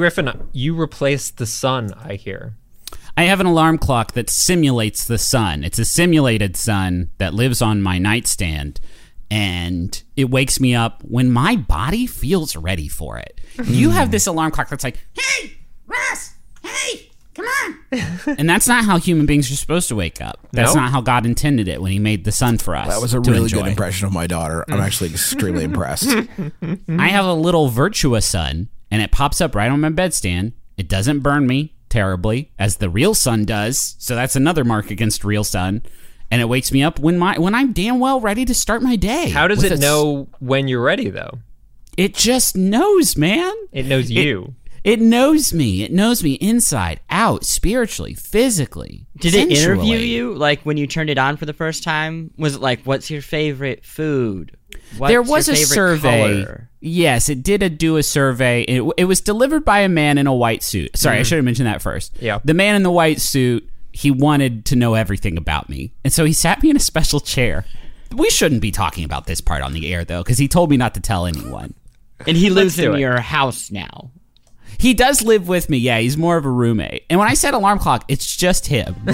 Griffin, you replaced the sun. I hear. I have an alarm clock that simulates the sun. It's a simulated sun that lives on my nightstand and it wakes me up when my body feels ready for it. You have this alarm clock that's like, "Hey, Russ, hey, come on." and that's not how human beings are supposed to wake up. That's No? not how God intended it when he made the sun for us. That was a to really enjoy. good impression of my daughter. I'm actually extremely impressed. I have a little Virtua sun, and it pops up right on my bedstand. It doesn't burn me terribly, as the real sun does. So that's another mark against real sun. And it wakes me up when my when I'm damn well ready to start my day. How does it a s- know when you're ready, though? It just knows, man. It knows you. It knows me. It knows me inside, out, spiritually, physically. Did it interview you like when you turned it on for the first time? Was it like, "What's your favorite food"? What's there was your a survey. color? Yes, it did a, do a survey. It, it was delivered by a man in a white suit. Sorry, I mm-hmm. should have mentioned that first. Yeah. The man in the white suit, he wanted to know everything about me. And so he sat me in a special chair. We shouldn't be talking about this part on the air, though, because he told me not to tell anyone. And he lives in it. your house now. He does live with me. Yeah, he's more of a roommate. And when I said alarm clock, it's just him.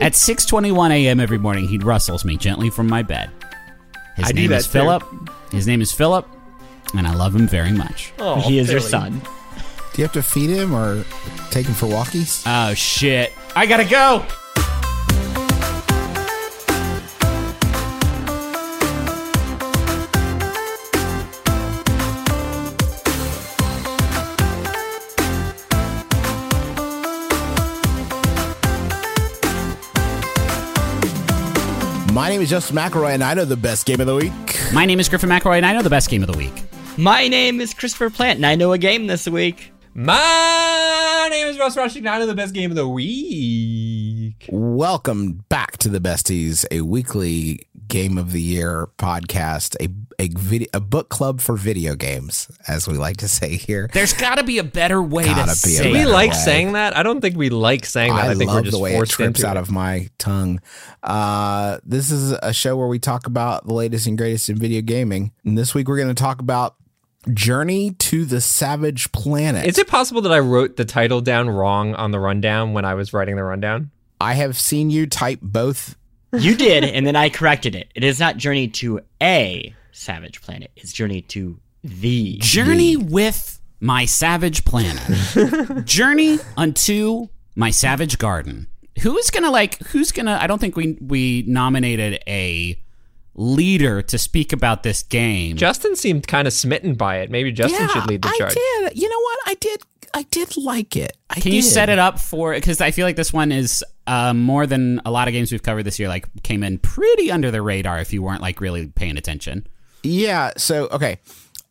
At 6:21 a.m. every morning, he rustles me gently from my bed. His I do name that is too. Philip. His name is Philip, and I love him very much. Oh, he is your son. Do you have to feed him or take him for walkies? Oh shit! I gotta go. My name is Justin McElroy, and I know the best game of the week. My name is Griffin McElroy, and I know the best game of the week. My name is Christopher Plante, and I know a game this week. My name is Russ Frushtick. And I know the best game of the week. Welcome back to the Besties, a weekly game of the year podcast, a a video, a book club for video games, as we like to say here. There's got to be a better way Gotta to be say we like way. saying that? I don't think we like saying that. I, I, think love we're just the way it forced trips out it. of my tongue. Uh, this is a show where we talk about the latest and greatest in video gaming. And this week we're going to talk about Journey to the Savage Planet. Is it possible that I wrote the title down wrong on the rundown when I was writing the rundown? I have seen you type both. You did, and then I corrected it. It is not Journey to a Savage Planet. It's Journey to the. Journey with my savage planet. Journey unto my savage garden. Who's gonna like? Who's gonna? I don't think we we nominated a leader to speak about this game. Justin seemed kind of smitten by it. Maybe Justin should lead the charge. I charge. did. You know what? I did. I did like it. I Can you set it up for? Because I feel like this one is uh, more than a lot of games we've covered this year. Like came in pretty under the radar if you weren't like really paying attention. Yeah. So okay,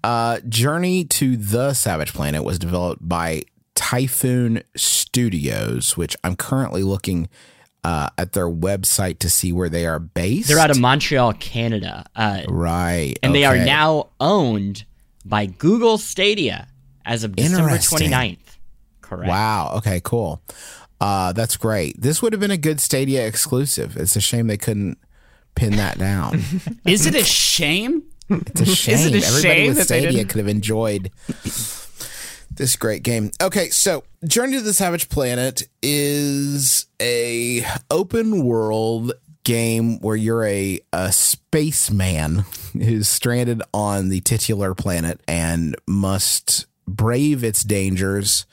uh, Journey to the Savage Planet was developed by Typhoon Studios, which I'm currently looking uh, at their website to see where they are based. They're out of Montreal, Canada, uh, right, and they are now owned by Google Stadia as of December Interesting. 29th. Correct. Wow. Okay. Cool. Uh, that's great. This would have been a good Stadia exclusive. It's a shame they couldn't pin that down. Is it a shame? It's a shame. Is it a Everybody shame with that they Stadia could have enjoyed this great game. Okay, so Journey to the Savage Planet is a open world game where you're a, a spaceman who's stranded on the titular planet and must brave its dangers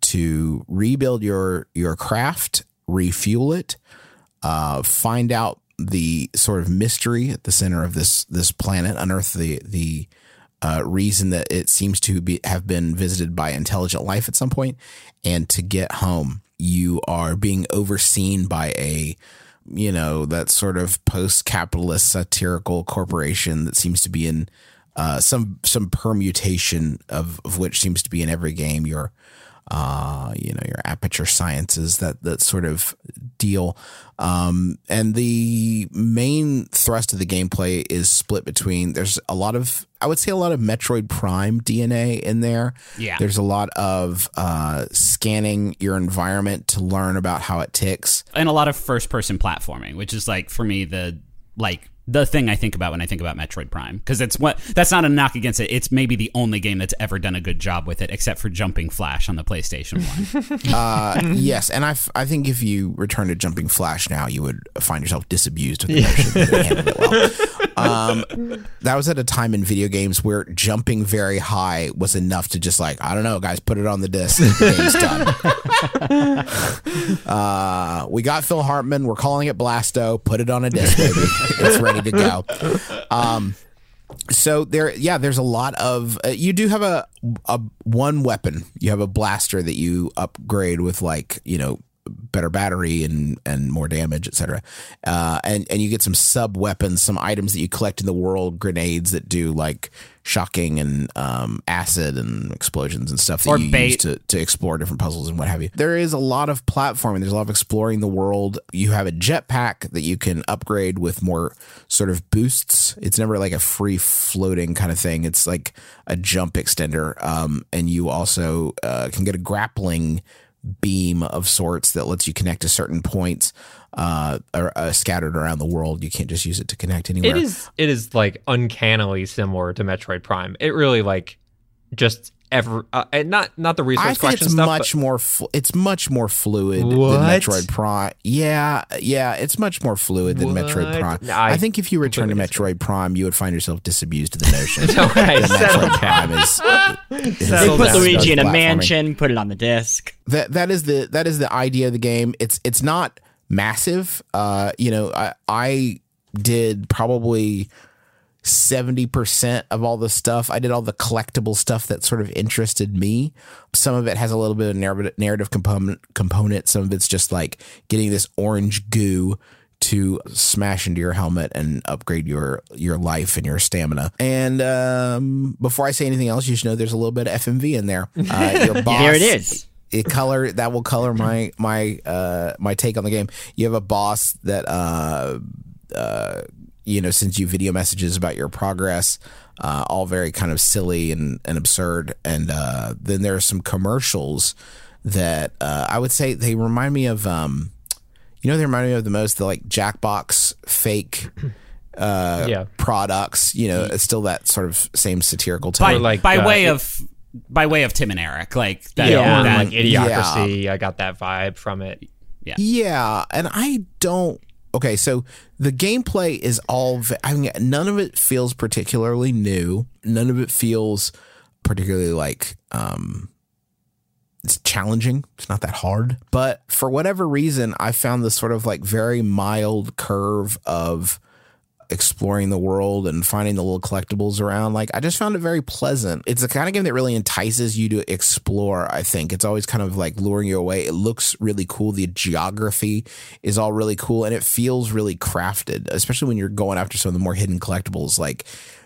to rebuild your your craft, refuel it, uh, find out the sort of mystery at the center of this this planet, unearth the the uh, reason that it seems to be have been visited by intelligent life at some point, and to get home, you are being overseen by a you know that sort of post-capitalist satirical corporation that seems to be in uh, some some permutation of, of which seems to be in every game. Your uh, you know, your aperture sciences, that that sort of deal. Um, and the main thrust of the gameplay is split between. There's a lot of, I would say, a lot of Metroid Prime DNA in there. Yeah. There's a lot of uh, scanning your environment to learn about how it ticks. and a lot of first person platforming, which is like for me the like the thing I think about when I think about Metroid Prime because it's what that's not a knock against it. It's maybe the only game that's ever done a good job with it, except for Jumping Flash on the PlayStation One. Uh, yes, and I, f- I think if you return to Jumping Flash now, you would find yourself disabused with the notion that they handled it well. Um, that was at a time in video games where jumping very high was enough to just like I don't know, guys, put it on the disc. Game's done. uh, we got Phil Hartman. We're calling it Blasto. Put it on a disc, baby. it's ready to go. Um, so there yeah there's a lot of uh, you do have a a one weapon you have a blaster that you upgrade with like you know better battery and and more damage etc uh and and you get some sub weapons some items that you collect in the world grenades that do like shocking and um acid and explosions and stuff that Or you use bait. to to explore different puzzles and what have you. There is a lot of platforming. There's a lot of exploring the world. You have a jetpack that you can upgrade with more sort of boosts. It's never like a free floating kind of thing. It's like a jump extender um and you also uh, can get a grappling beam of sorts that lets you connect to certain points uh, are, uh, scattered around the world. You can't just use it to connect anywhere. It is it is like uncannily similar to Metroid Prime. It really like just ever uh, and not not the resource I think it's stuff. much more. Fl- it's much more fluid What? than Metroid Prime. Yeah, yeah, it's much more fluid than Metroid Prime. No, I I, think if you return to completely Metroid Prime, you would find yourself disabused of the notion but okay, that settle Metroid down. Prime is. is They put. Luigi in a mansion, put it on the disc. that that is the that is the idea of the game. It's it's not massive. Uh, you know, I I did probably seventy percent of all the stuff. I did all the collectible stuff that sort of interested me. Some of it has a little bit of narrative narrative component component. Some of it's just like getting this orange goo to smash into your helmet and upgrade your your life and your stamina. And um, before I say anything else, you should know there's a little bit of FMV in there. Uh, your boss, There it is. it color that will color my my uh my take on the game. You have a boss that uh uh you know sends you video messages about your progress, uh, all very kind of silly and and absurd. And uh, then there are some commercials that uh, I would say they remind me of um you know they remind me of the most the like Jackbox fake uh Yeah. products. You know, it's still that sort of same satirical tone. by like, by uh, way of by way of Tim and Eric, like that, Yeah, or that- like Idiocracy. I got that vibe from it. Yeah, Yeah, and I don't. Okay, so the gameplay is all. I mean, none of it feels particularly new. None of it feels particularly like um, it's challenging. It's not that hard, but for whatever reason, I found this sort of like very mild curve of exploring the world and finding the little collectibles around. Like I just found it very pleasant. It's the kind of game that really entices you to explore, I think. It's always kind of like luring you away. It looks really cool. The geography is all really cool and it feels really crafted, especially when you're going after some of the more hidden collectibles like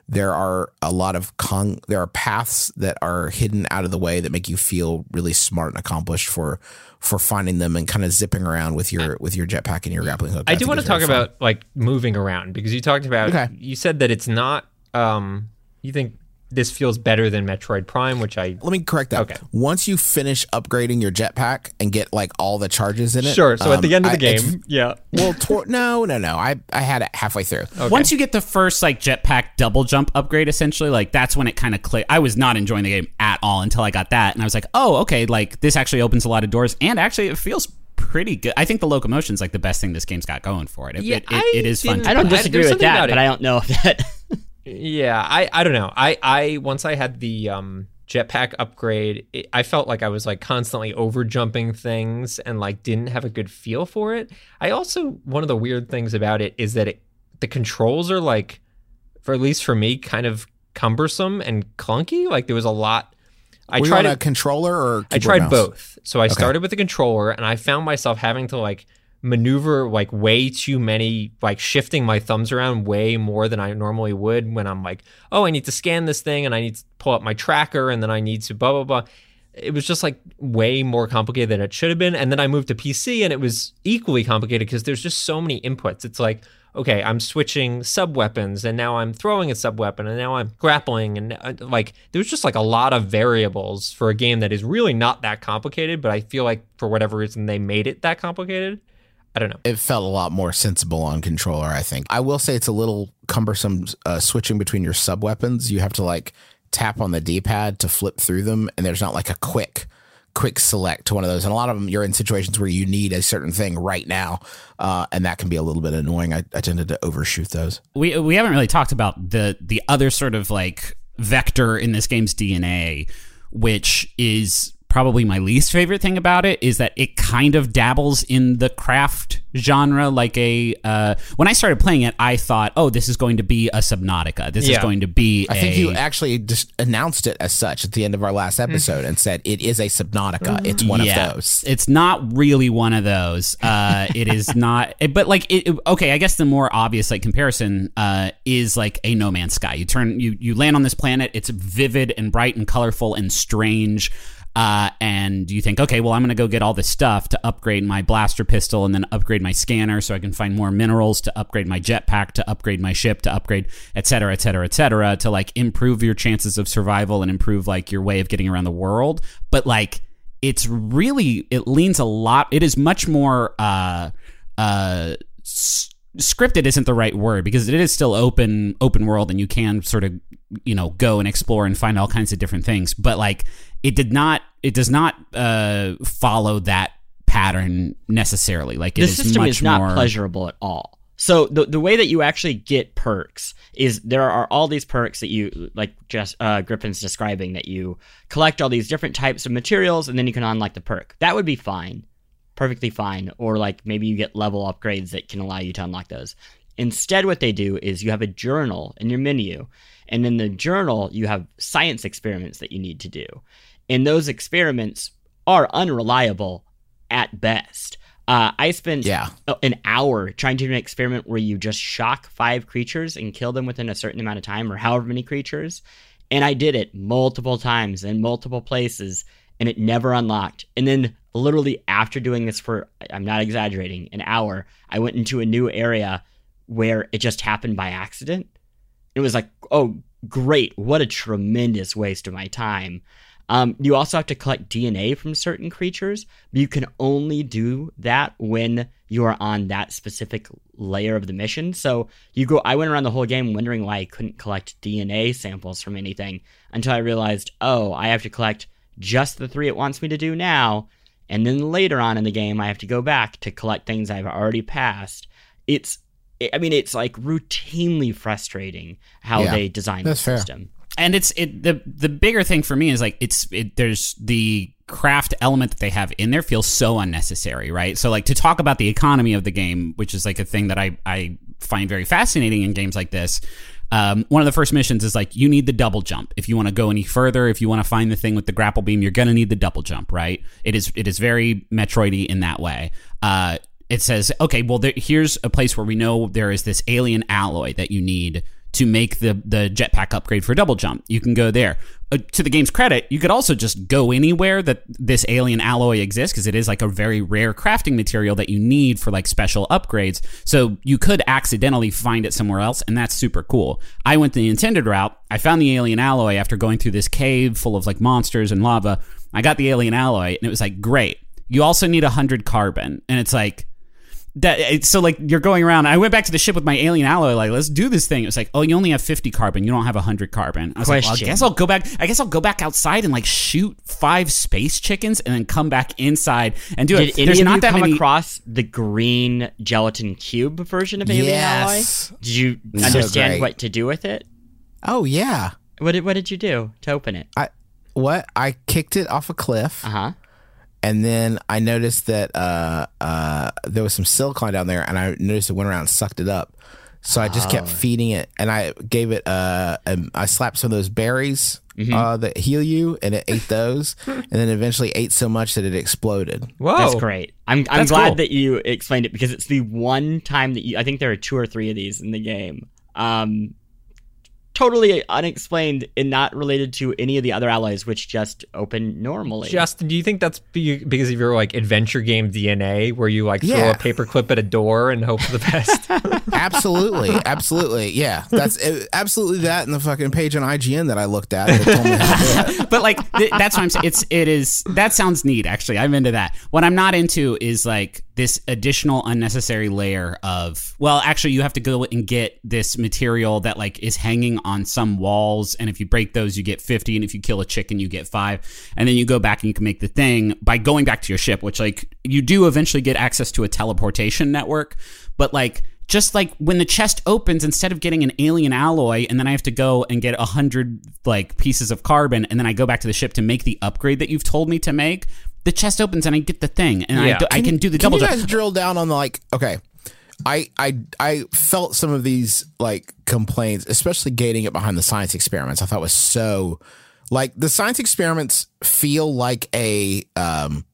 there are a lot of con there are paths that are hidden out of the way that make you feel really smart and accomplished for for finding them and kind of zipping around with your with your jetpack and your grappling hook. I do want to talk about like moving around because you talked about Okay. you said that it's not um you think this feels better than Metroid Prime, which I Let me correct that. Okay. Once you finish upgrading your jetpack and get like all the charges in it, sure. So at the um, end of the I- game, yeah. well, tor- no, no, no. I I had it halfway through. Once you get the first like jetpack double jump upgrade, essentially, like that's when it kind of clicked. I was not enjoying the game at all until I got that, and I was like, oh, okay, like this actually opens a lot of doors, and actually it feels pretty good. I think the locomotion's like the best thing this game's got going for it. It, Yeah, it, it, it is fun. To I don't But I- disagree there's with that, but. I don't know if that. Yeah, I I don't know. I I once I had the um jetpack upgrade, it, I felt like I was like constantly over jumping things and like didn't have a good feel for it. I also one of the weird things about it is that it the controls are like for at least for me kind of cumbersome and clunky. Like there was a lot I Were you tried on a controller or I tried mouse? both. So I started with the controller and I found myself having to like maneuver like way too many like shifting my thumbs around way more than I normally would when I'm like, "Oh, I need to scan this thing and I need to pull up my tracker and then I need to blah blah blah." It was just like way more complicated than it should have been. And then I moved to PC and it was equally complicated because there's just so many inputs. It's like, okay, I'm switching sub weapons and now I'm throwing a sub weapon and now I'm grappling and uh, like there's just like a lot of variables for a game that is really not that complicated, but I feel like for whatever reason they made it that complicated. I don't know. it felt a lot more sensible on controller. I think I will say it's a little cumbersome uh, switching between your sub weapons. You have to like tap on the D pad to flip through them, and there's not like a quick quick select to one of those. And a lot of them, you're in situations where you need a certain thing right now, uh, and that can be a little bit annoying. I, I tended to overshoot those. we we haven't really talked about the the other sort of like vector in this game's DNA, which is probably my least favorite thing about it is that it kind of dabbles in the craft genre like a uh, when I started playing it I thought oh this is going to be a Subnautica this is going to be I think you actually just announced it as such at the end of our last episode and said it is a Subnautica. It's one yeah, of those. It's not really one of those. Uh, it is not. it- But like, it, it- okay, I guess the more obvious like comparison uh, is like a No Man's Sky. You turn, you you land on this planet. It's vivid and bright and colorful and strange. Uh, and you think, okay, well, I'm going to go get all this stuff to upgrade my blaster pistol and then upgrade my scanner so I can find more minerals to upgrade my jetpack, to upgrade my ship, to upgrade, et cetera, et cetera, et cetera, to like improve your chances of survival and improve like your way of getting around the world. But like, it's really it leans a lot it is much more uh uh scripted isn't the right word because it is still open open world and you can sort of you know go and explore and find all kinds of different things but like it did not it does not uh follow that pattern necessarily like it the is system much is not more pleasurable at all. So the the way that you actually get perks is there are all these perks that you like just uh, Griffin's describing that you collect all these different types of materials and then you can unlock the perk. That would be fine, perfectly fine. Or like maybe you get level upgrades that can allow you to unlock those. Instead, what they do is you have a journal in your menu, and in the journal you have science experiments that you need to do, and those experiments are unreliable at best. Uh, I spent Yeah. an hour trying to do an experiment where you just shock five creatures and kill them within a certain amount of time, or however many creatures. And I did it multiple times in multiple places, and it never unlocked. And then, literally, after doing this for, I'm not exaggerating, an hour, I went into a new area where it just happened by accident. It was like, oh, great. What a tremendous waste of my time. Um, you also have to collect DNA from certain creatures, but you can only do that when you are on that specific layer of the mission. So you go. I went around the whole game wondering why I couldn't collect DNA samples from anything until I realized, oh, I have to collect just the three it wants me to do now, and then later on in the game, I have to go back to collect things I've already passed. It's, I mean, it's like routinely frustrating how Yeah, they design the system. fair. And it's it the the bigger thing for me is like it's it there's the craft element that they have in there feels so unnecessary right? So like to talk about the economy of the game which is like a thing that i i find very fascinating in games like this um, one of the first missions is like you need the double jump. If you want to go any further if you want to find the thing with the grapple beam you're gonna need the double jump right? It is it is very metroidy in that way. Uh, it says okay well there, here's a place where we know there is this alien alloy that you need to make the the jetpack upgrade for double jump. You can go there. Uh, to the game's credit, you could also just go anywhere that this alien alloy exists because it is like a very rare crafting material that you need for like special upgrades. So you could accidentally find it somewhere else, and that's super cool. I went the intended route. I found the alien alloy after going through this cave full of like monsters and lava. I got the alien alloy, and it was like great. You also need a hundred carbon, and it's like that so like you're going around i went back to the ship with my alien alloy like let's do this thing it was like oh you only have 50 carbon you don't have 100 carbon i was like well, i guess i'll go back i guess i'll go back outside and like shoot five space chickens and then come back inside and do Did it any there's of not you that come many across the green gelatin cube version of Alien Yes. Alloy? Did you So understand great. what to do with it? Oh yeah. What did What did you do to open it? I what I kicked it off a cliff. Uh huh. And then I noticed that uh, uh, there was some silicon down there, and I noticed it went around and sucked it up. So I just kept feeding it, and I gave it. Uh, um, I slapped some of those berries uh, that heal you, and it ate those, and then eventually ate so much that it exploded. Whoa. That's great. I'm I'm That's glad cool. that you explained it because it's the one time that you. I think there are two or three of these in the game. Um, totally unexplained and not related to any of the other alloys, which just open normally. Justin, do you think that's because of your like adventure game DNA, where you like throw Yeah. a paperclip at a door and hope for the best? Absolutely, absolutely, yeah. That's uh, absolutely that, and the fucking page on IGN that I looked at that told me how to do it. but like th- that's what I'm saying. It's it is that sounds neat. Actually, I'm into that. What I'm not into is like this additional unnecessary layer of well actually you have to go and get this material that like is hanging on some walls and if you break those you get 50 and if you kill a chicken you get 5 and then you go back and you can make the thing by going back to your ship which like you do eventually get access to a teleportation network. But like just like when the chest opens instead of getting an alien alloy and then i have to go and get a hundred like pieces of carbon and then i go back to the ship to make the upgrade that you've told me to make the chest opens and i get the thing and I, Yeah. do, I can do the Can double you jump guys drill down on the like? Okay, I I I felt some of these like complaints, especially gating it behind the science experiments. I thought was so like the science experiments feel like a um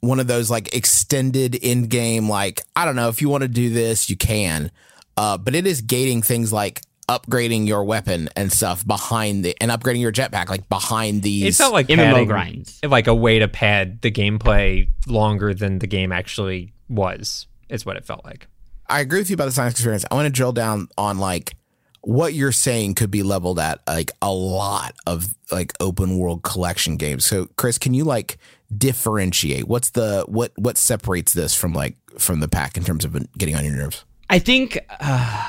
one of those like extended in game like I don't know if you want to do this you can, uh, but it is gating things like upgrading your weapon and stuff behind the and upgrading your jetpack like behind these. It felt like MMO padding, grinds. like a way to pad the gameplay longer than the game actually was. Is what it felt like. I agree with you about the science experience. I want to drill down on like what you're saying could be leveled at like a lot of like open world collection games. So Chris, can you like differentiate? What's the what what separates this from like from the pack in terms of getting on your nerves? I think uh,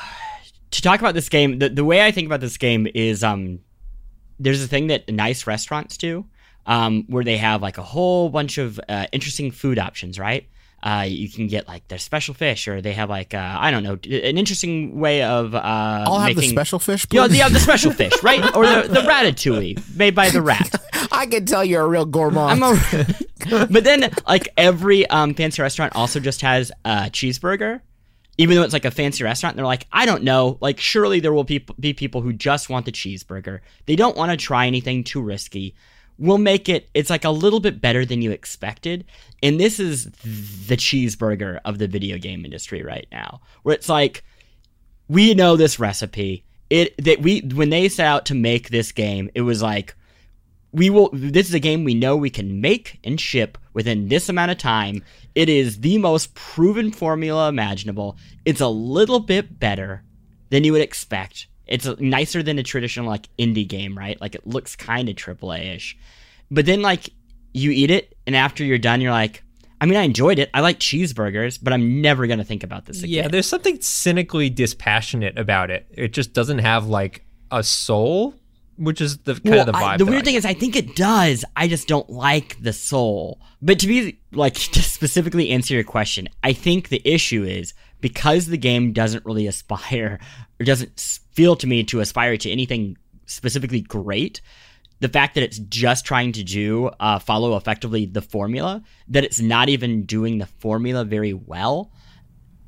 to talk about this game, the, the way I think about this game is um, there's a thing that nice restaurants do um, where they have like a whole bunch of uh, interesting food options, right? Uh, you can get like their special fish, or they have like uh, I don't know, an interesting way of uh, I'll have the making- special fish. You know, the, the special fish, right? Or the, the ratatouille made by the rat. I can tell you're a real gourmand. A, but then like every um, fancy restaurant also just has a cheeseburger, even though it's like a fancy restaurant. They're like, I don't know, like surely there will be be people who just want the cheeseburger. They don't want to try anything too risky. We'll make it. It's like a little bit better than you expected, and this is the cheeseburger of the video game industry right now, where it's like we know this recipe. It that we when they set out to make this game, it was like we will this is a game we know we can make and ship within this amount of time. It is the most proven formula imaginable. It's a little bit better than you would expect. It's nicer than a traditional like indie game right? Like it looks kind of AAA-ish but then like you eat it and after you're done you're like i mean i enjoyed it. I like cheeseburgers but i'm never gonna think about this again. Yeah, there's something cynically dispassionate about it. It just doesn't have like a soul, which is the kind of the I- vibe. the weird I thing is, I think it does. I just don't like the soul. But to be like to specifically answer your question, I think the issue is because the game doesn't really aspire or doesn't feel to me to aspire to anything specifically great. The fact that it's just trying to do uh, follow effectively the formula, that it's not even doing the formula very well,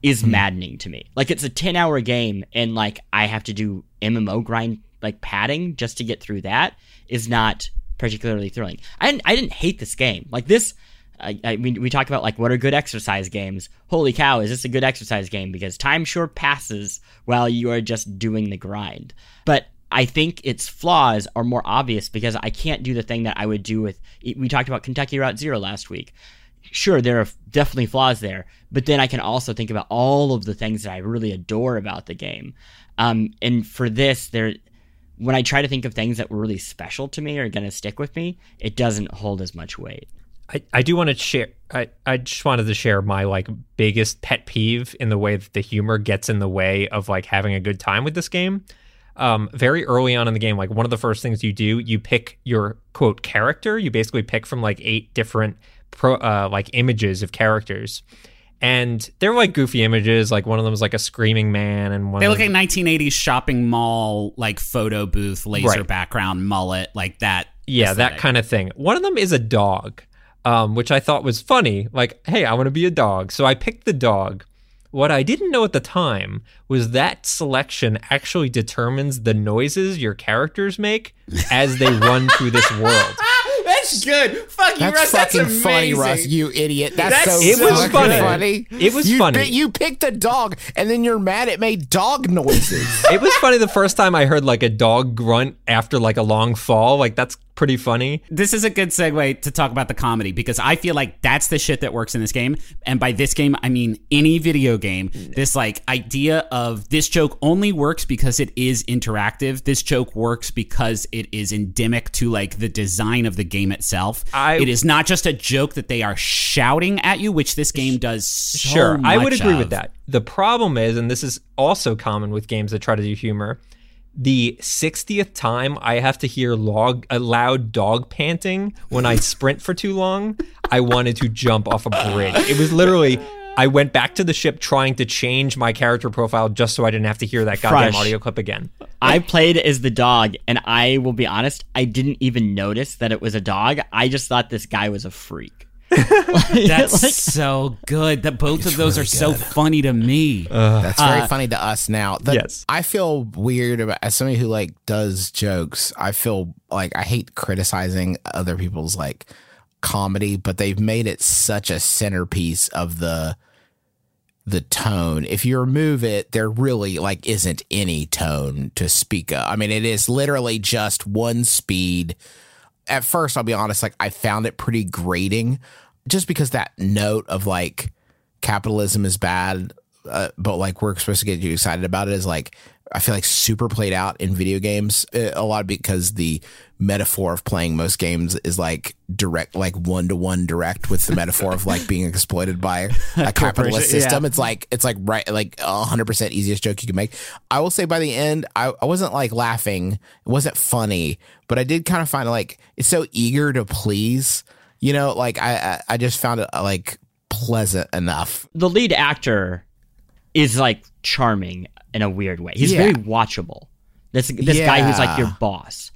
is maddening to me. Like it's a 10 hour game and like I have to do MMO grind like padding just to get through that is not particularly thrilling. I didn't, I didn't hate this game. Like this I, I mean we talk about like what are good exercise games. Holy cow, is this a good exercise game because time sure passes while you are just doing the grind. But I think its flaws are more obvious because I can't do the thing that I would do with we talked about Kentucky Route Zero last week sure there are definitely flaws there but then i can also think about all of the things that i really adore about the game um, and for this there when i try to think of things that were really special to me or going to stick with me it doesn't hold as much weight I, I do want to share I, I just wanted to share my like biggest pet peeve in the way that the humor gets in the way of like having a good time with this game. Um, very early on in the game, like one of the first things you do, you pick your quote character. You basically pick from like eight different pro uh, like images of characters. And they're like goofy images. Like one of them is like a screaming man, and one They look like 1980s shopping mall, like photo booth, laser Right. background, mullet, like that. Yeah, that kind of thing. One of them is a dog, um, which I thought was funny. Like, hey, I want to be a dog. So I picked the dog. What I didn't know at the time was that selection actually determines the noises your characters make as they run through this world. That's good. Fuck you, That's Russ. That's fucking funny. Russ. You idiot. That's, That's so It was fucking funny. funny. It was you funny. pi- you picked a dog, and then you're mad it made dog noises. It was funny the first time I heard like a dog grunt after like a long fall. Like that's pretty funny. This is a good segue to talk about the comedy because I feel like that's the shit that works in this game. And by this game, I mean any video game. This like idea of this joke only works because it is interactive. This joke works because it is endemic to like the design of the game itself. I- it is not just a joke that they are shouting at you, which this game does so Sure, I would agree of. with that. The problem is, and this is also common with games that try to do humor, the 60th time I have to hear log, a loud dog panting when I sprint for too long, I wanted to jump off a bridge. It was literally, I went back to the ship trying to change my character profile just so I didn't have to hear that goddamn Fresh. audio clip again. I played as the dog, and I will be honest, I didn't even notice that it was a dog. I just thought this guy was a freak. That's Like, so good. That both of those are so funny to me. Uh, That's very uh, funny to us now. The- Yes. I feel weird about as somebody who like does jokes. I feel like I hate criticizing other people's like comedy, but they've made it such a centerpiece of the the tone. If you remove it, there really like isn't any tone to speak of. I mean, it is literally just one speed. At first, I'll be honest, like I found it pretty grating just because that note of like capitalism is bad, uh, but like we're supposed to get you excited about it is like I feel like super played out in video games uh, a lot because the metaphor of playing most games is like direct, like one to one direct with the metaphor of like being exploited by a capitalist yeah. system. It's like it's like right, like a hundred percent easiest joke you can make. I will say by the end, I, I wasn't like laughing. It wasn't funny, but I did kind of find like it's so eager to please. You know, like I I, just found it uh, like pleasant enough. the lead actor is like charming in a weird way. He's Yeah. very watchable. This this guy who's like your boss.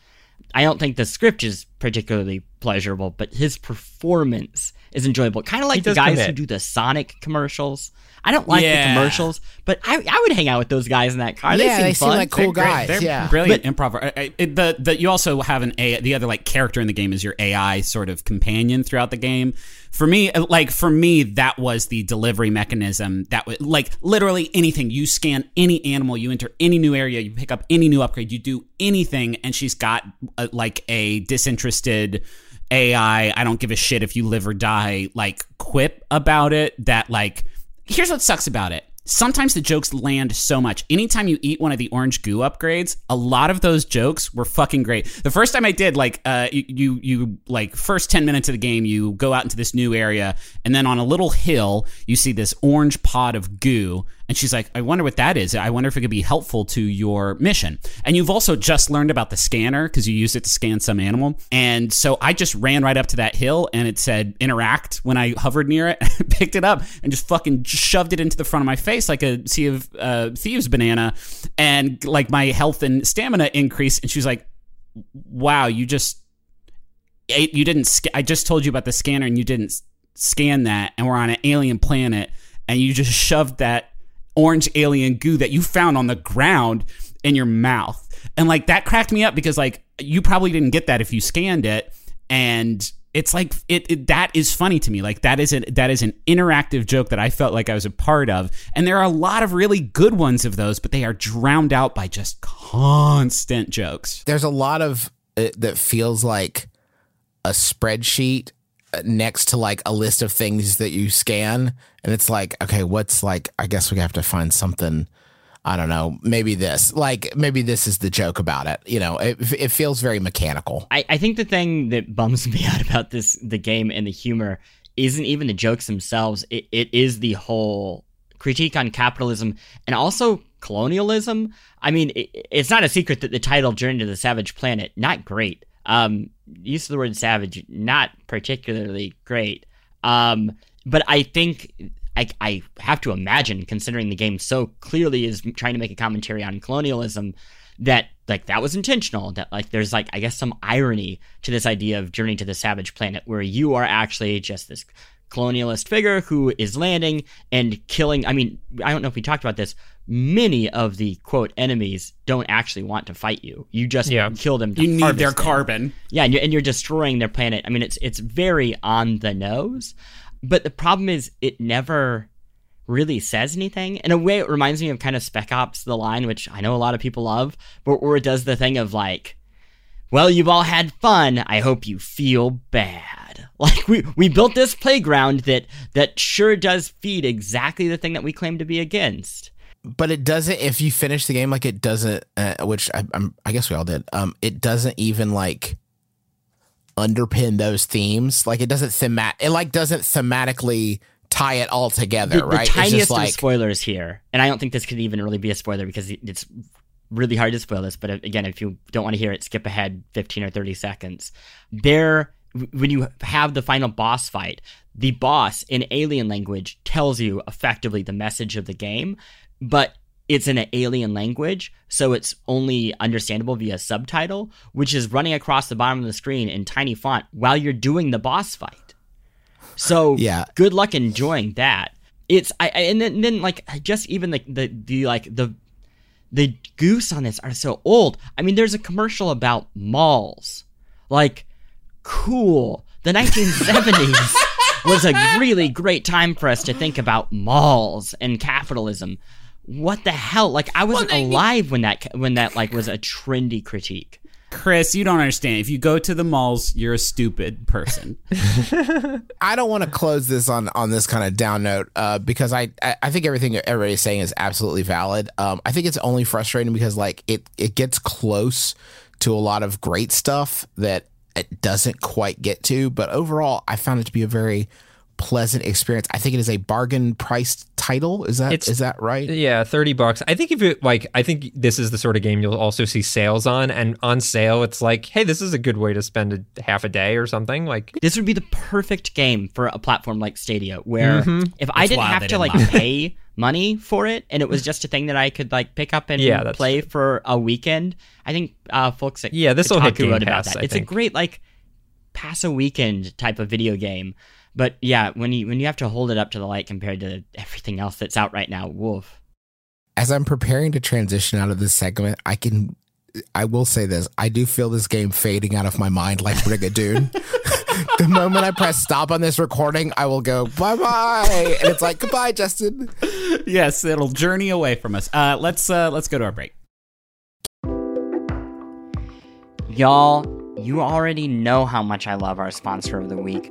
I don't think the script is particularly pleasurable, but his performance is enjoyable. Kind of like the does guys who do the Sonic commercials. I don't like Yeah. the commercials, but I, I would hang out with those guys in that car. yeah, they they seem seem like cool They're great. guys. They're yeah, brilliant improv. I- I- The the you also have an a the other like character in the game is your AI sort of companion throughout the game. For me, uh, like for me, that was the delivery mechanism. That was like literally anything. You scan any animal, you enter any new area, you pick up any new upgrade, you do anything, and she's got uh like a disinterested. AI, I don't give a shit if you live or die, like quip about it that like here's what sucks about it. Sometimes the jokes land so much. Anytime you eat one of the orange goo upgrades, a lot of those jokes were fucking great. The first time I did, like, uh, you, you, you, like, first 10 minutes of the game, you go out into this new area, and then on a little hill, you see this orange pod of goo, and she's like, I wonder what that is. I wonder if it could be helpful to your mission. And you've also just learned about the scanner because you used it to scan some animal. And so I just ran right up to that hill and it said interact when I hovered near it, picked it up and just fucking shoved it into the front of my face like a Sea of uh, Thieves banana. And like my health and stamina increased. And she was like, wow, you just ate, you didn't, sc- I just told you about the scanner and you didn't scan that. And we're on an alien planet and you just shoved that orange alien goo that you found on the ground in your mouth. And like that cracked me up because like you probably didn't get that if you scanned it and it's like it, it that is funny to me. Like that is an that is an interactive joke that I felt like I was a part of. And there are a lot of really good ones of those, but they are drowned out by just constant jokes. there's a lot of that feels like a spreadsheet next to like a list of things that you scan and it's like okay what's like i guess we have to find something i don't know maybe this like maybe this is the joke about it you know it, it feels very mechanical I, I think the thing that bums me out about this the game and the humor isn't even the jokes themselves. It, it is the whole critique on capitalism and also colonialism. I mean, it, it's not a secret that the title "Journey to the Savage Planet" not great. Um, use of the word "savage" not particularly great. Um, but I think I, I have to imagine, considering the game so clearly is trying to make a commentary on colonialism, that like that was intentional. That like there's like I guess some irony to this idea of Journey to the Savage Planet, where you are actually just this colonialist figure who is landing and killing. I mean, I don't know if we talked about this. Many of the quote enemies don't actually want to fight you. You just Yeah. kill them. To You need their them. carbon. Yeah, and you're, and you're destroying their planet. I mean, it's it's very on the nose, but the problem is it never really says anything. In a way, it reminds me of kind of Spec Ops: The Line, which I know a lot of people love, but where it does the thing of like, well, you've all had fun. I hope you feel bad. Like we we built this playground that that sure does feed exactly the thing that we claim to be against. But it doesn't if you finish the game like it doesn't uh, which I, I'm, I guess we all did um it doesn't even like underpin those themes like it doesn't themat it like doesn't thematically tie it all together the, right the tiniest it's just like of spoilers here, and I don't think this could even really be a spoiler because it's really hard to spoil this. But uh, again, if you don't want to hear it, skip ahead 15 or 30 seconds. There, when you have the final boss fight, the boss in alien language tells you effectively the message of the game, but it's in an alien language, so it's only understandable via subtitle, which is running across the bottom of the screen in tiny font while you're doing the boss fight. So Yeah. good luck enjoying that. It's I, I and then, then like just even the, the the like the the goose on this are so old. I mean, there's a commercial about malls. Like, cool. The 1970s was a really great time for us to think about malls and capitalism. What the hell? Like, I wasn't alive when that when that like was a trendy critique. Chris, you don't understand. If you go to the malls, you're a stupid person. I don't want to close this on on this kind of down note uh, because I I I think everything everybody's saying is absolutely valid. Um, I think it's only frustrating because like it it gets close to a lot of great stuff that it doesn't quite get to. But overall, I found it to be a very pleasant experience. I think it is a bargain priced title. Is that is It's- that right? Yeah, 30 bucks. I think if it like I think this is the sort of game you'll also see sales on and on sale it's like, "Hey, this is a good way to spend a half a day or something." Like This would be the perfect game for a platform like Stadia, where if I didn't have to didn't like allow it. pay money for it, and it was just a thing that I could like pick up and Yeah, that's play for a weekend. I think uh, folks at Yeah, this'll hit Game wrote about that. I it's think. a great like pass a weekend type of video game. But yeah, when you when you have to hold it up to the light compared to everything else that's out right now, woof. As I'm preparing to transition out of this segment, I can. I will say this. I do feel this game fading out of my mind like Brigadoon. the moment I press stop on this recording, I will go bye bye, and it's like goodbye, Justin. yes, it'll journey away from us. Uh, let's uh, let's go to our break. Y'all, you already know how much I love our sponsor of the week,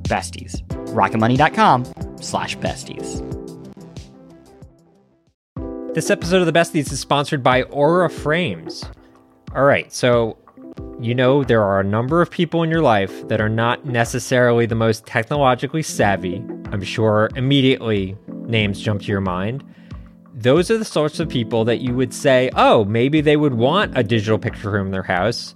besties. rocketmoney.com slash besties. This episode of the Besties is sponsored by Aura Frames. All right, so you know there are a number of people in your life that are not necessarily the most technologically savvy. I'm sure immediately names jump to your mind. Those are the sorts of people that you would say, oh, maybe they would want a digital picture room in their house,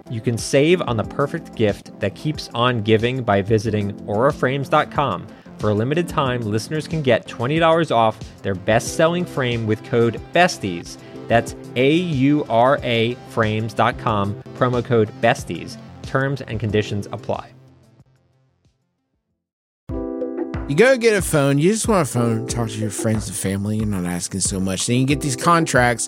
you can save on the perfect gift that keeps on giving by visiting auraframes.com. For a limited time, listeners can get $20 off their best selling frame with code BESTIES. That's A U R A frames.com, promo code BESTIES. Terms and conditions apply. You go get a phone. You just want a phone. Talk to your friends and family. You're not asking so much. Then you get these contracts,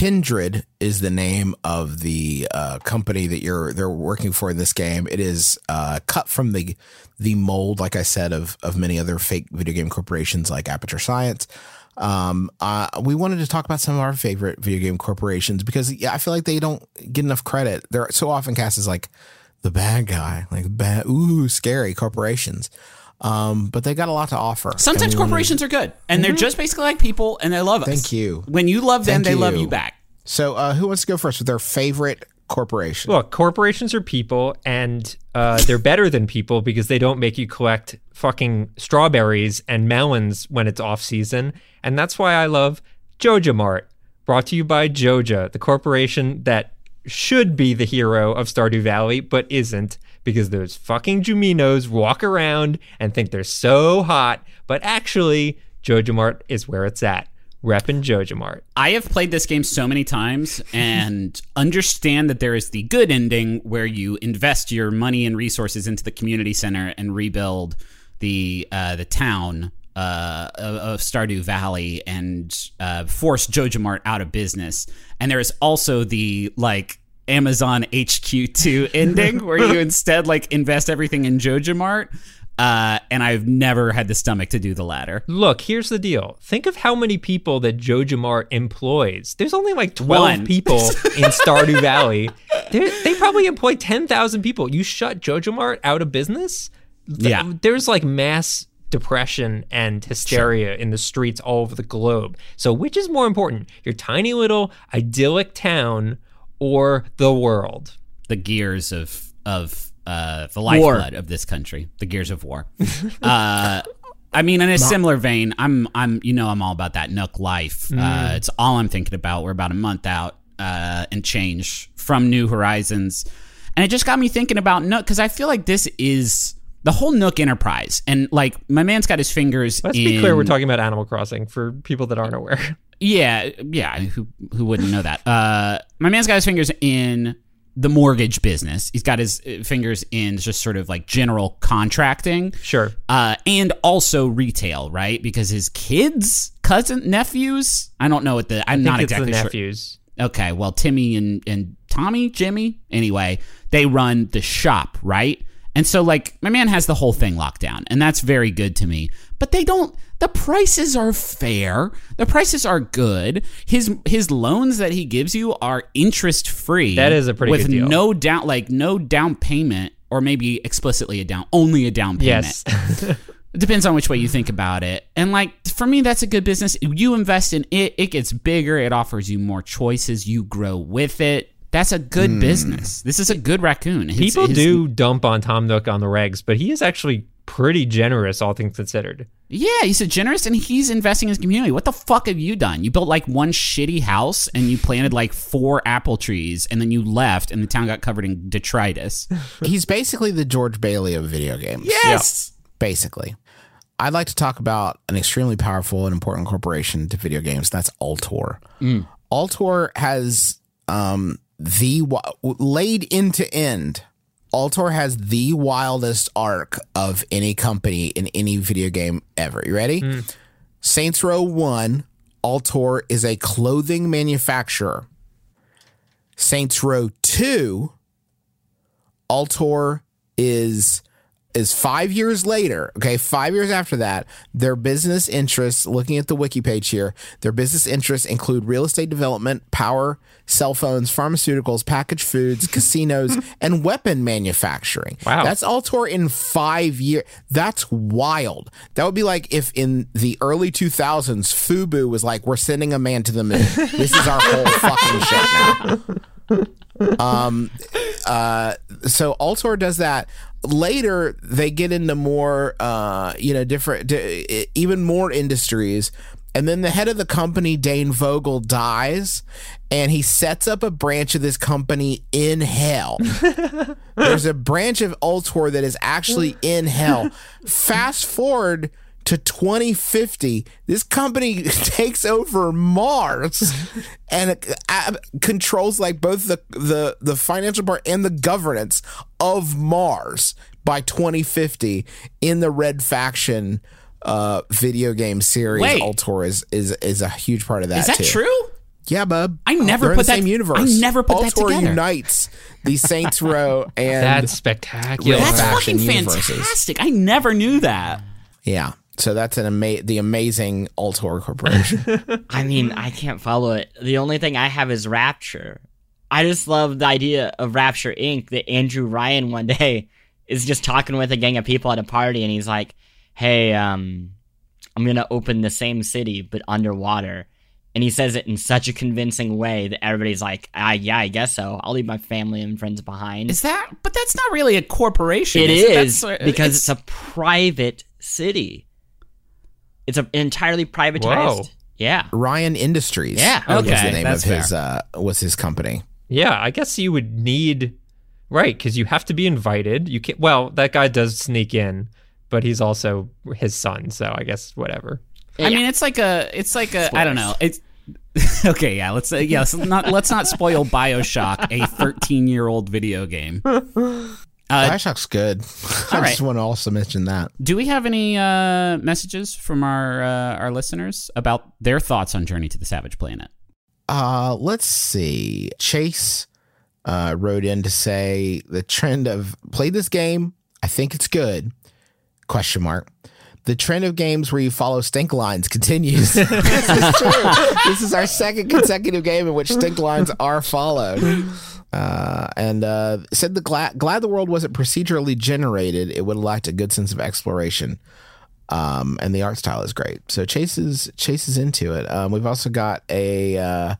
Kindred is the name of the uh, company that you're they're working for in this game. It is uh, cut from the the mold, like I said, of of many other fake video game corporations like Aperture Science. Um, uh, we wanted to talk about some of our favorite video game corporations because yeah, I feel like they don't get enough credit. They're so often cast as like the bad guy, like bad, ooh, scary corporations. Um, but they got a lot to offer. Sometimes And we corporations are good, and they're just basically like people, and they love us. Thank you. When you love them, Thank they love you. you back. So, uh, who wants to go first with their favorite corporation? Look, corporations are people, and uh, they're better than people because they don't make you collect fucking strawberries and melons when it's off season, and that's why I love Joja Mart. Brought to you by Joja, the corporation that should be the hero of Stardew Valley, but isn't because those fucking Junimos walk around and think they're so hot, but actually, Joja Mart is where it's at. Reppin' Joja Mart. I have played this game so many times and understand that there is the good ending where you invest your money and resources into the community center and rebuild the uh, the town uh, of, Stardew Valley and uh, force Jojamart out of business. And there is also the like Amazon HQ2 ending where you instead like invest everything in Jojamart. Uh, and I've never had the stomach to do the latter. Look, here's the deal. Think of how many people that Joja Mart employs. There's only like 12 One. people in Stardew Valley. They're, they probably employ 10,000 people. You shut Joja Mart out of business? Yeah. There's like mass depression and hysteria in the streets all over the globe. So, which is more important, your tiny little idyllic town or the world? the gears of of uh, the lifeblood of this country, the gears of war. uh, I mean, in a similar vein, I'm I'm you know I'm all about that Nook life. Uh, it's all I'm thinking about. We're about a month out uh, and change from New Horizons, and it just got me thinking about Nook because I feel like this is the whole Nook enterprise, and like my man's got his fingers. Let's be clear, we're talking about Animal Crossing for people that aren't aware. yeah, yeah. Who who wouldn't know that? Uh, my man's got his fingers in the mortgage business. He's got his uh, fingers in just sort of like general contracting, Sure. uh, and also retail, right? Because his kids, cousin, nephews. I don't know what the. I'm not exactly sure. nephews. Okay, well, Timmy and and Tommy, Jimmy, anyway, they run the shop, right? And so like my man has the whole thing locked down and that's very good to me. But they don't the prices are fair. The prices are good. His his loans that he gives you are interest free. That is a pretty with good deal. no down like no down payment or maybe explicitly a down only a down payment. Yes. Depends on which way you think about it. And like for me, that's a good business. You invest in it, it gets bigger, it offers you more choices, you grow with it. That's a good business. This is a good raccoon. His- People his- do dump on Tom Nook on the regs, but he is actually pretty generous, all things considered. Yeah, he's a generous and he's investing in his community. What the fuck have you done? You built like one shitty house and you planted like four apple trees and then you left and the town got covered in detritus. He's basically the George Bailey of video games. Yes. Basically. I'd like to talk about an extremely powerful and important corporation to video games. That's Ultor. Ultor has um, the laid end to end. Ultor has the wildest arc of any company in any video game ever. You ready? Hmm. Saints Row 1, Ultor is a clothing manufacturer. Saints Row 2, Ultor is is five years later. Okay, five years after that, their business interests. Looking at the wiki page here, their business interests include real estate development, power, cell phones, pharmaceuticals, packaged foods, casinos, and weapon manufacturing. Wow. that's all Ultor in five years. That's wild. That would be like if in the early two thousands, Fubu was like, "We're sending a man to the moon. This is our whole fucking shit now." Um, uh, so Ultor does that. Later, they get into more, uh, you know, different, d- even more industries. And then the head of the company, Dane Vogel, dies, and he sets up a branch of this company in hell. There's a branch of Ultor that is actually in hell. Fast forward to 2050, this company takes over Mars and uh, controls like both the, the the financial part and the governance of Mars by 2050 in the Red Faction uh video game series Wait. Ultor is is is a huge part of that Is that too. true? Yeah, bub. I never They're in put the that- same universe. I never put that Ultor together. unites the Saints Row and That's spectacular. Red That's faction fucking universes. fantastic. I never knew that. Yeah. So that's an ama- the amazing Ultor Corporation. I mean, I can't follow it. The only thing I have is Rapture. I just love the idea of Rapture Inc. That Andrew Ryan one day is just talking with a gang of people at a party, and he's like, "Hey, um, I'm gonna open the same city but underwater." And he says it in such a convincing way that everybody's like, ah, "Yeah, I guess so. I'll leave my family and friends behind." Is that? But that's not really a corporation. It is is because it's, a private city. It's a, entirely privatized. Whoa. Yeah. Ryan Industries. Yeah, was the okay, name that's of his uh was his company. Yeah, I guess you would need right because you have to be invited. You can well, that guy does sneak in, but he's also his son, so I guess whatever. I mean, it's like a, it's like a, I don't know. It's okay. Yeah, let's say yes. not let's not spoil Bioshock, a 13 year old video game. Uh, Bioshock's good. I right. just want to also mention that. do we have any uh, messages from our uh, our listeners about their thoughts on Journey to the Savage Planet? Uh let's see. Chase uh wrote in to say the trend of play this game. I think it's good. Question mark. The trend of games where you follow stink lines continues. this is true. This is our second consecutive game in which stink lines are followed. Uh, and uh, said the glad, glad the world wasn't procedurally generated. It would have lacked a good sense of exploration. Um, and the art style is great. So Chase is Chase is into it. Um, we've also got a uh,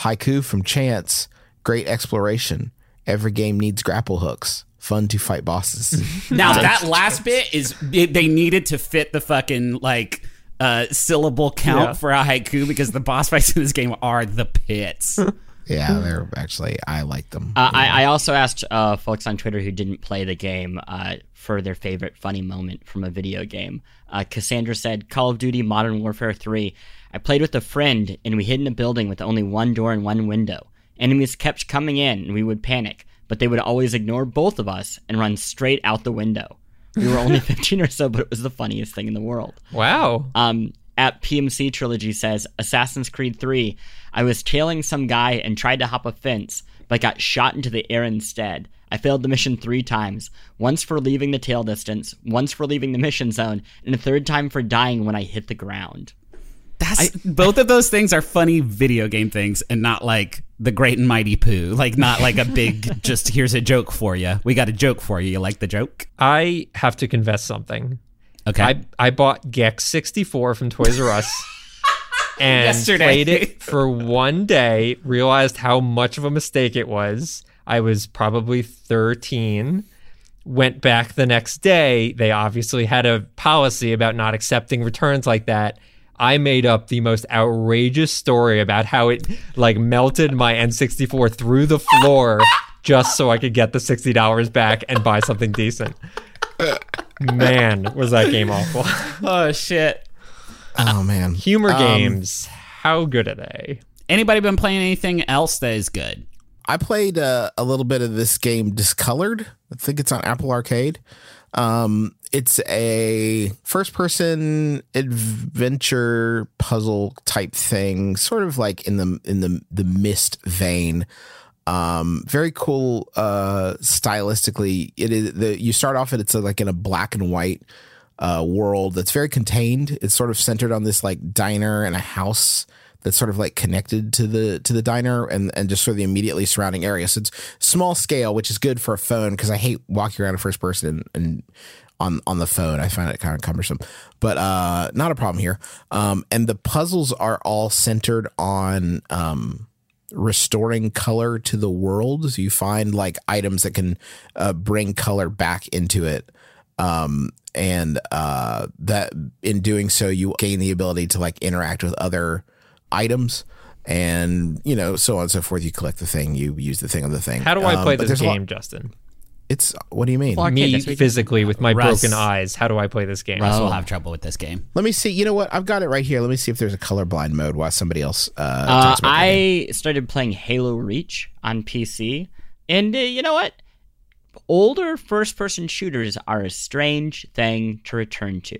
haiku from Chance. Great exploration. Every game needs grapple hooks. Fun to fight bosses. Now that last bit is it, they needed to fit the fucking like uh, syllable count Yeah. for a haiku because the boss fights in this game are the pits. yeah, they're actually I like them. Uh, I, I also asked uh, folks on Twitter who didn't play the game uh, for their favorite funny moment from a video game. Uh, Cassandra said, Call of Duty Modern Warfare 3. I played with a friend and we hid in a building with only one door and one window. Enemies kept coming in and we would panic, but they would always ignore both of us and run straight out the window. We were only 15 or so, but it was the funniest thing in the world. Wow. Um, at PMC Trilogy says Assassin's Creed 3. I was tailing some guy and tried to hop a fence, but got shot into the air instead. I failed the mission three times once for leaving the tail distance, once for leaving the mission zone, and a third time for dying when I hit the ground. That's both of those things are funny video game things and not like the great and mighty poo. Like not like a big just here's a joke for you. We got a joke for you. You like the joke? I have to confess something. Okay. I, I bought Gex 64 from Toys R Us and Yesterday. played it for one day, realized how much of a mistake it was. I was probably 13. Went back the next day. They obviously had a policy about not accepting returns like that. I made up the most outrageous story about how it like melted my N64 through the floor just so I could get the $60 back and buy something decent. Man, was that game awful. oh shit. Oh man. Humor games. How good are they? Anybody been playing anything else that is good? I played uh, a little bit of this game, Discolored. I think it's on Apple Arcade. Um, it's a first-person adventure puzzle type thing, sort of like in the in the the Myst vein. Um, very cool. Uh, stylistically, it is the you start off and it's uh, like in a black and white uh, world that's very contained. It's sort of centered on this like diner and a house that's sort of like connected to the to the diner and and just sort of the immediately surrounding area. So it's small scale, which is good for a phone because I hate walking around in first person and, and on on the phone. I find it kind of cumbersome, but uh, not a problem here. Um, and the puzzles are all centered on um, restoring color to the world. So you find like items that can uh, bring color back into it. Um, and uh, that in doing so, you gain the ability to like interact with other items and you know so on and so forth you collect the thing you use the thing on the thing How do I Um, play this a lot- game, Justin? It's what do you mean Well, Me that's what you- physically with my Russ. broken eyes. How do I play this game? Russ will have trouble with this game. let me see you know what i've got it right here let me see if there's a colorblind mode while somebody else uh, Uh, talks about that game. I started playing Halo Reach on PC, and uh, you know what? Older first-person shooters are a strange thing to return to,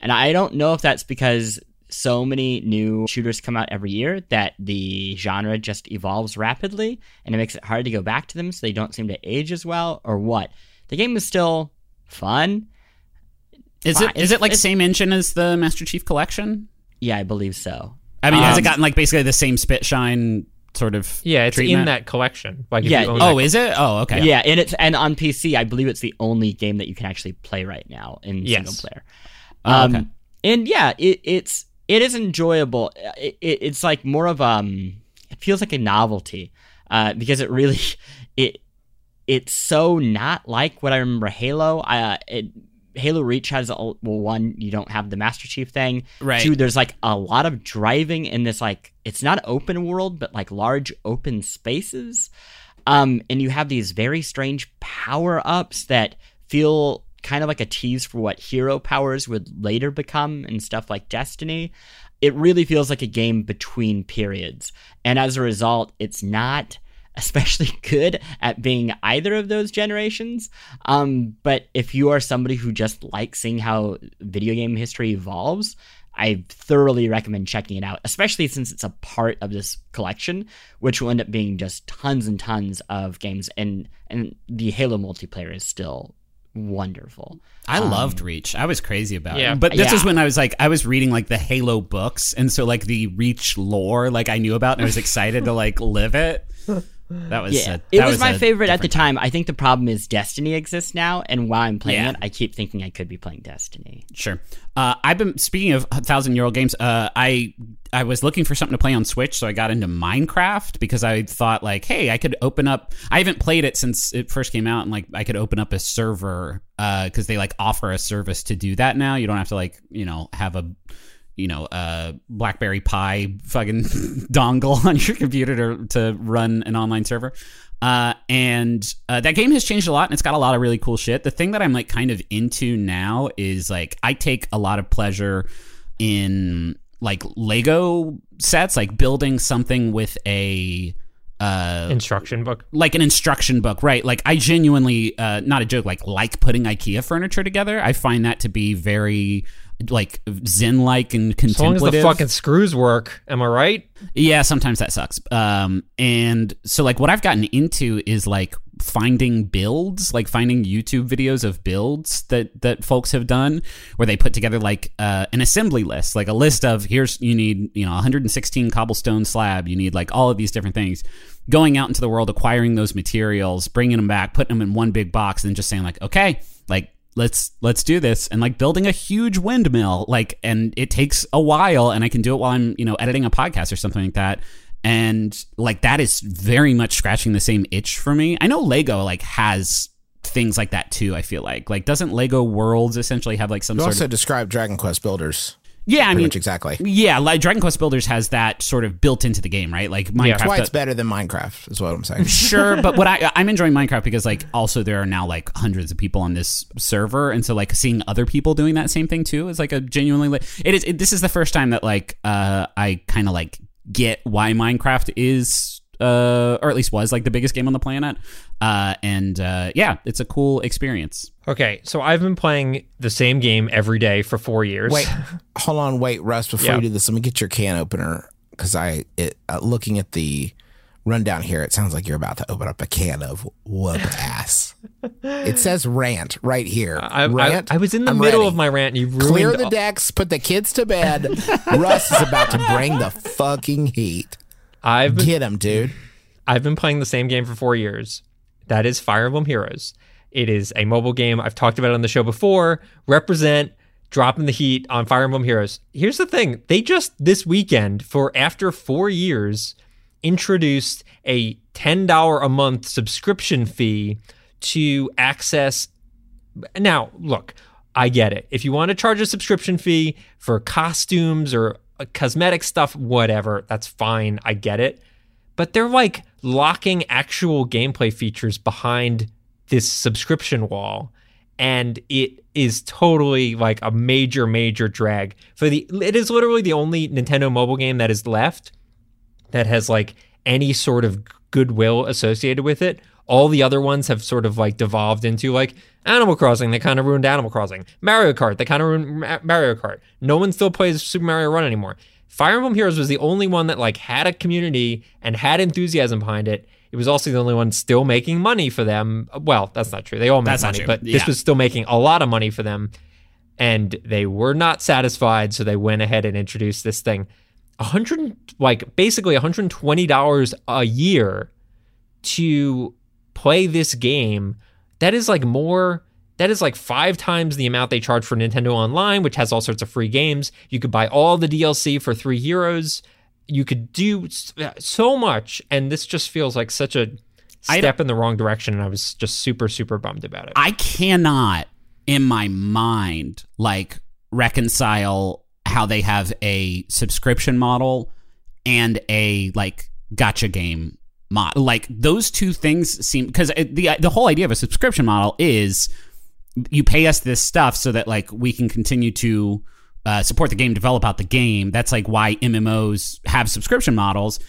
and I don't know if that's because so many new shooters come out every year that the genre just evolves rapidly, and it makes it hard to go back to them, so they don't seem to age as well, or what? The game is still fun. Is Fine. it is it like It's- same engine as the Master Chief Collection? Yeah, I believe so. I mean, has it Um, gotten like basically the same spit shine sort of? Yeah, it's treatment? in that collection. Like if Yeah, you own Oh, that- is it? Oh, okay. Yeah, and it's and on PC, I believe it's the only game that you can actually play right now in Yes. single player. Oh, Um, okay. and yeah, it, it's it is enjoyable. It, it, it's like more of um, it feels like a novelty uh, because it really it it's so not like what I remember Halo. Uh, it, Halo Reach has a, well, one you don't have the Master Chief thing. Right. Two, there's like a lot of driving in this like it's not open world, but like large open spaces. Um, and you have these very strange power ups that feel kind of like a tease for what hero powers would later become and stuff like Destiny. It really feels like a game between periods. And as a result, it's not especially good at being either of those generations. Um, but if you are somebody who just likes seeing how video game history evolves, I thoroughly recommend checking it out, especially since it's a part of this collection, which will end up being just tons and tons of games. And and the Halo multiplayer is still wonderful. I um, loved Reach. I was crazy about Yeah. it. But this Yeah. is when I was like, I was reading like the Halo books, and so like the Reach lore, like I knew about, and I was excited to like live it. That was Yeah, a- it that was, my favorite at the time. I think the problem is Destiny exists now, and while I'm playing Yeah. it, I keep thinking I could be playing Destiny. Sure. Uh, I've been speaking of thousand year old games. Uh, I I was looking for something to play on Switch, so I got into Minecraft because I thought like, hey, I could open up. I haven't played it since it first came out, and like I could open up a server because they like offer a service to do that now. You don't have to like you know have a you know uh BlackBerry Pi fucking dongle on your computer to to run an online server. Uh, and uh, that game has changed a lot and it's got a lot of really cool shit. The thing that I'm like kind of into now is like I take a lot of pleasure in like Lego sets, like building something with a uh instruction book. like an instruction book, right? Like I genuinely, uh, not a joke, like like putting IKEA furniture together. I find that to be very like zen like and contemplative. As long as the fucking screws work, am I right? Yeah, sometimes that sucks. Um, and so like what I've gotten into is like finding builds, like finding YouTube videos of builds that that folks have done, where they put together like uh, an assembly list, like a list of here's you need you know 116 cobblestone slab, you need like all of these different things. Going out into the world, acquiring those materials, bringing them back, putting them in one big box, and just saying like, okay, like let's let's do this. And like building a huge windmill like and it takes a while and i can do it while i'm you know editing a podcast or something like that. And like that is very much scratching the same itch for me. I know lego like has things like that too i feel like. Like doesn't lego worlds essentially have like some You sort also of described Dragon Quest Builders. Yeah i mean much exactly. yeah like dragon quest builders has that sort of built into the game right like minecraft That's why it's better than Minecraft, is what I'm saying. sure but what i i'm enjoying minecraft because like also there are now like hundreds of people on this server and so like seeing other people doing that same thing too is like a genuinely like it is it, this is the first time that like uh i kind of like get why minecraft is uh or at least was like the biggest game on the planet uh and uh yeah it's a cool experience Okay, so I've been playing the same game every day for four years. Wait, hold on, wait, Russ. Before Yeah. you do this, let me get your can opener because I, it, uh, looking at the rundown here, it sounds like you're about to open up a can of whoop ass. it says rant right here. I, I. I was in the I'm middle ready. of my rant. And you ruined Clear the all- decks, put the kids to bed. Russ is about to bring the fucking heat. I've been Get him, dude. I've been playing the same game for four years. That is Fire Emblem Heroes. It is a mobile game. I've talked about it on the show before. Represent dropping the heat on Fire Emblem Heroes. Here's the thing they just this weekend, for after four years, introduced a $10 a month subscription fee to access. Now, look, I get it. If you want to charge a subscription fee for costumes or Uh, cosmetic stuff, whatever, that's fine. I get it but they're like locking actual gameplay features behind this subscription wall and it is totally like a major major drag for the it is literally the only Nintendo mobile game that is left that has like any sort of goodwill associated with it all the other ones have sort of like devolved into like Animal Crossing they kind of ruined Animal Crossing Mario Kart they kind of ruined Ma- Mario Kart no one still plays Super Mario Run anymore Fire Emblem Heroes was the only one that like had a community and had enthusiasm behind it. It was also the only one still making money for them. Well, that's not true. They all make That's not money, true. but this was still making a lot of money for them. And they were not satisfied, so they went ahead and introduced this thing. A hundred like basically $120 a year to play this game. That is like more that is like five times the amount they charge for Nintendo Online, which has all sorts of free games. You could buy all the DLC for three euros. You could do so much, and this just feels like such a step in the wrong direction. And I was just super, super bummed about it. I cannot in my mind like reconcile how they have a subscription model and a like gacha game mod. Like those two things seem because the the whole idea of a subscription model is you pay us this stuff so that like we can continue to uh, support the game, develop out the game. That's like why MMOs have subscription models.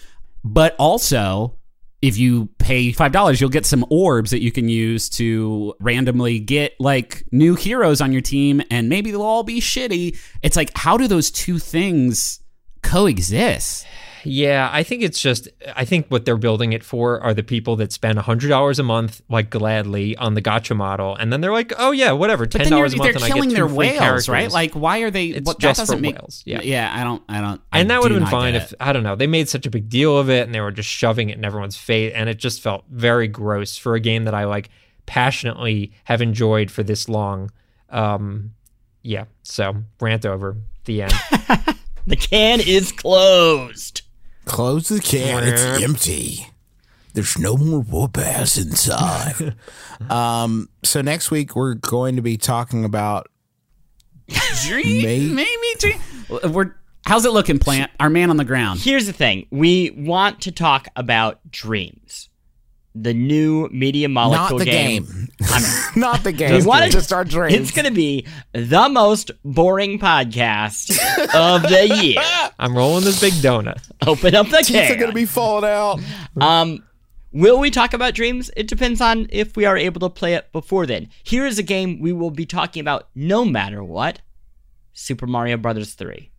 But also, if you pay five dollars, you'll get some orbs that you can use to randomly get like new heroes on your team, and maybe they'll all be shitty. It's like, how do those two things coexist? Yeah, I think it's just I think what they're building it for are the people that spend hundred dollars a month like gladly on the gacha model, and then they're like, oh yeah, whatever, But ten then you're, dollars a month, they're and I get killing two their free whales, characters. right? Like, why are they? It's what, just that doesn't for make, whales, yeah. yeah. I don't. I don't. I and that would have been fine if. I don't know they made such a big deal of it and they were just shoving it in everyone's face, and it just felt very gross for a game that I like passionately have enjoyed for this long. Um, yeah, so rant over the end. The can is closed. Close the can. It's empty. There's no more whoop ass inside. um, so next week we're going to be talking about Dream, May- maybe dream. We're how's it looking, Plante? Our man on the ground. Here's the thing we want to talk about Dreams, the new media not molecule the game. not the game. We wanted- just our dreams. It's going to be the most boring podcast of the year. I'm rolling this big donut. Open up the Teeth are going to be falling out. Um, will we talk about Dreams? It depends on if we are able to play it before then. Here is a game we will be talking about no matter what Super Mario Brothers 3.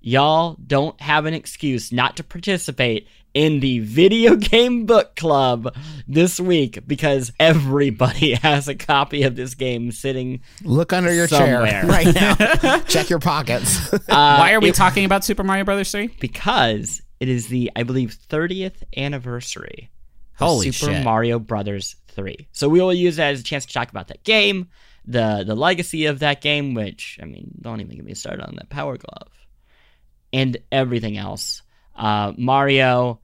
Y'all don't have an excuse not to participate in the video game book club this week because everybody has a copy of this game sitting Look under your Somewhere. chair right now. Check your pockets. Why are we it- talking about Super Mario Brothers 3? because it is the I believe 30th anniversary of Holy Super shit. Mario Brothers 3. So we will use that as a chance to talk about that game, the the legacy of that game, which I mean, don't even get me started on that Power Glove, and everything else. Uh, Mario,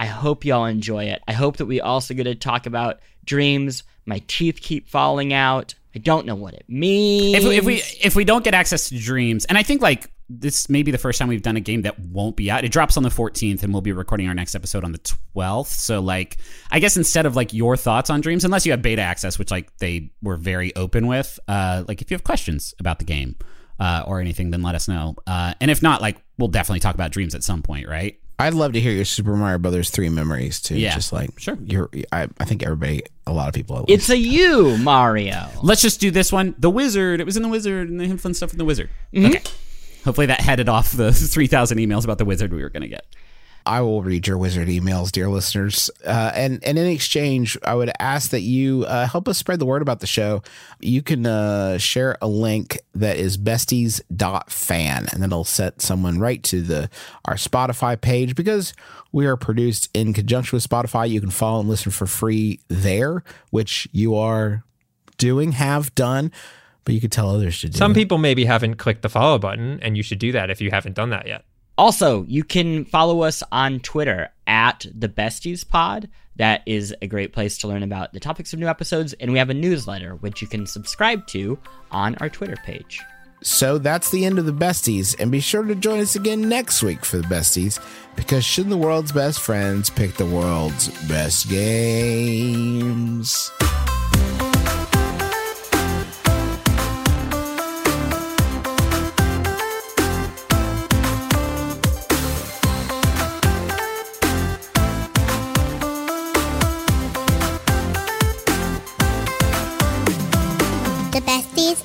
I hope y'all enjoy it. I hope that we also get to talk about dreams. My teeth keep falling out. I don't know what it means. If we, if we if we don't get access to Dreams, and I think like this may be the first time we've done a game that won't be out. It drops on the 14th, and we'll be recording our next episode on the 12th. So like, I guess instead of like your thoughts on Dreams, unless you have beta access, which like they were very open with, uh, like if you have questions about the game uh, or anything, then let us know. Uh, and if not, like we'll definitely talk about Dreams at some point, right? I'd love to hear your Super Mario Brothers 3 memories too. Yeah, Just like, sure. You're, I, I think everybody, a lot of people. At it's a you, Mario. Let's just do this one. The Wizard. It was in the Wizard, and they had fun stuff in the Wizard. Mm-hmm. Okay. Hopefully that headed off the 3,000 emails about the Wizard we were going to get. I will read your wizard emails, dear listeners. Uh, and, and in exchange, I would ask that you uh, help us spread the word about the show. You can uh, share a link that is besties.fan, and that'll set someone right to the our Spotify page because we are produced in conjunction with Spotify. You can follow and listen for free there, which you are doing, have done, but you could tell others to do. Some people maybe haven't clicked the follow button, and you should do that if you haven't done that yet. Also, you can follow us on Twitter at the Besties Pod. That is a great place to learn about the topics of new episodes, and we have a newsletter which you can subscribe to on our Twitter page. So that's the end of the besties, and be sure to join us again next week for the besties, because shouldn't the world's best friends pick the world's best games?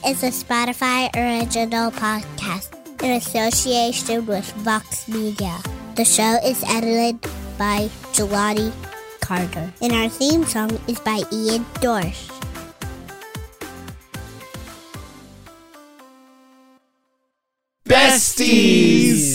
Is a Spotify original podcast in association with Vox Media. The show is edited by Jelani Carter, and our theme song is by Ian Dorsch. Besties!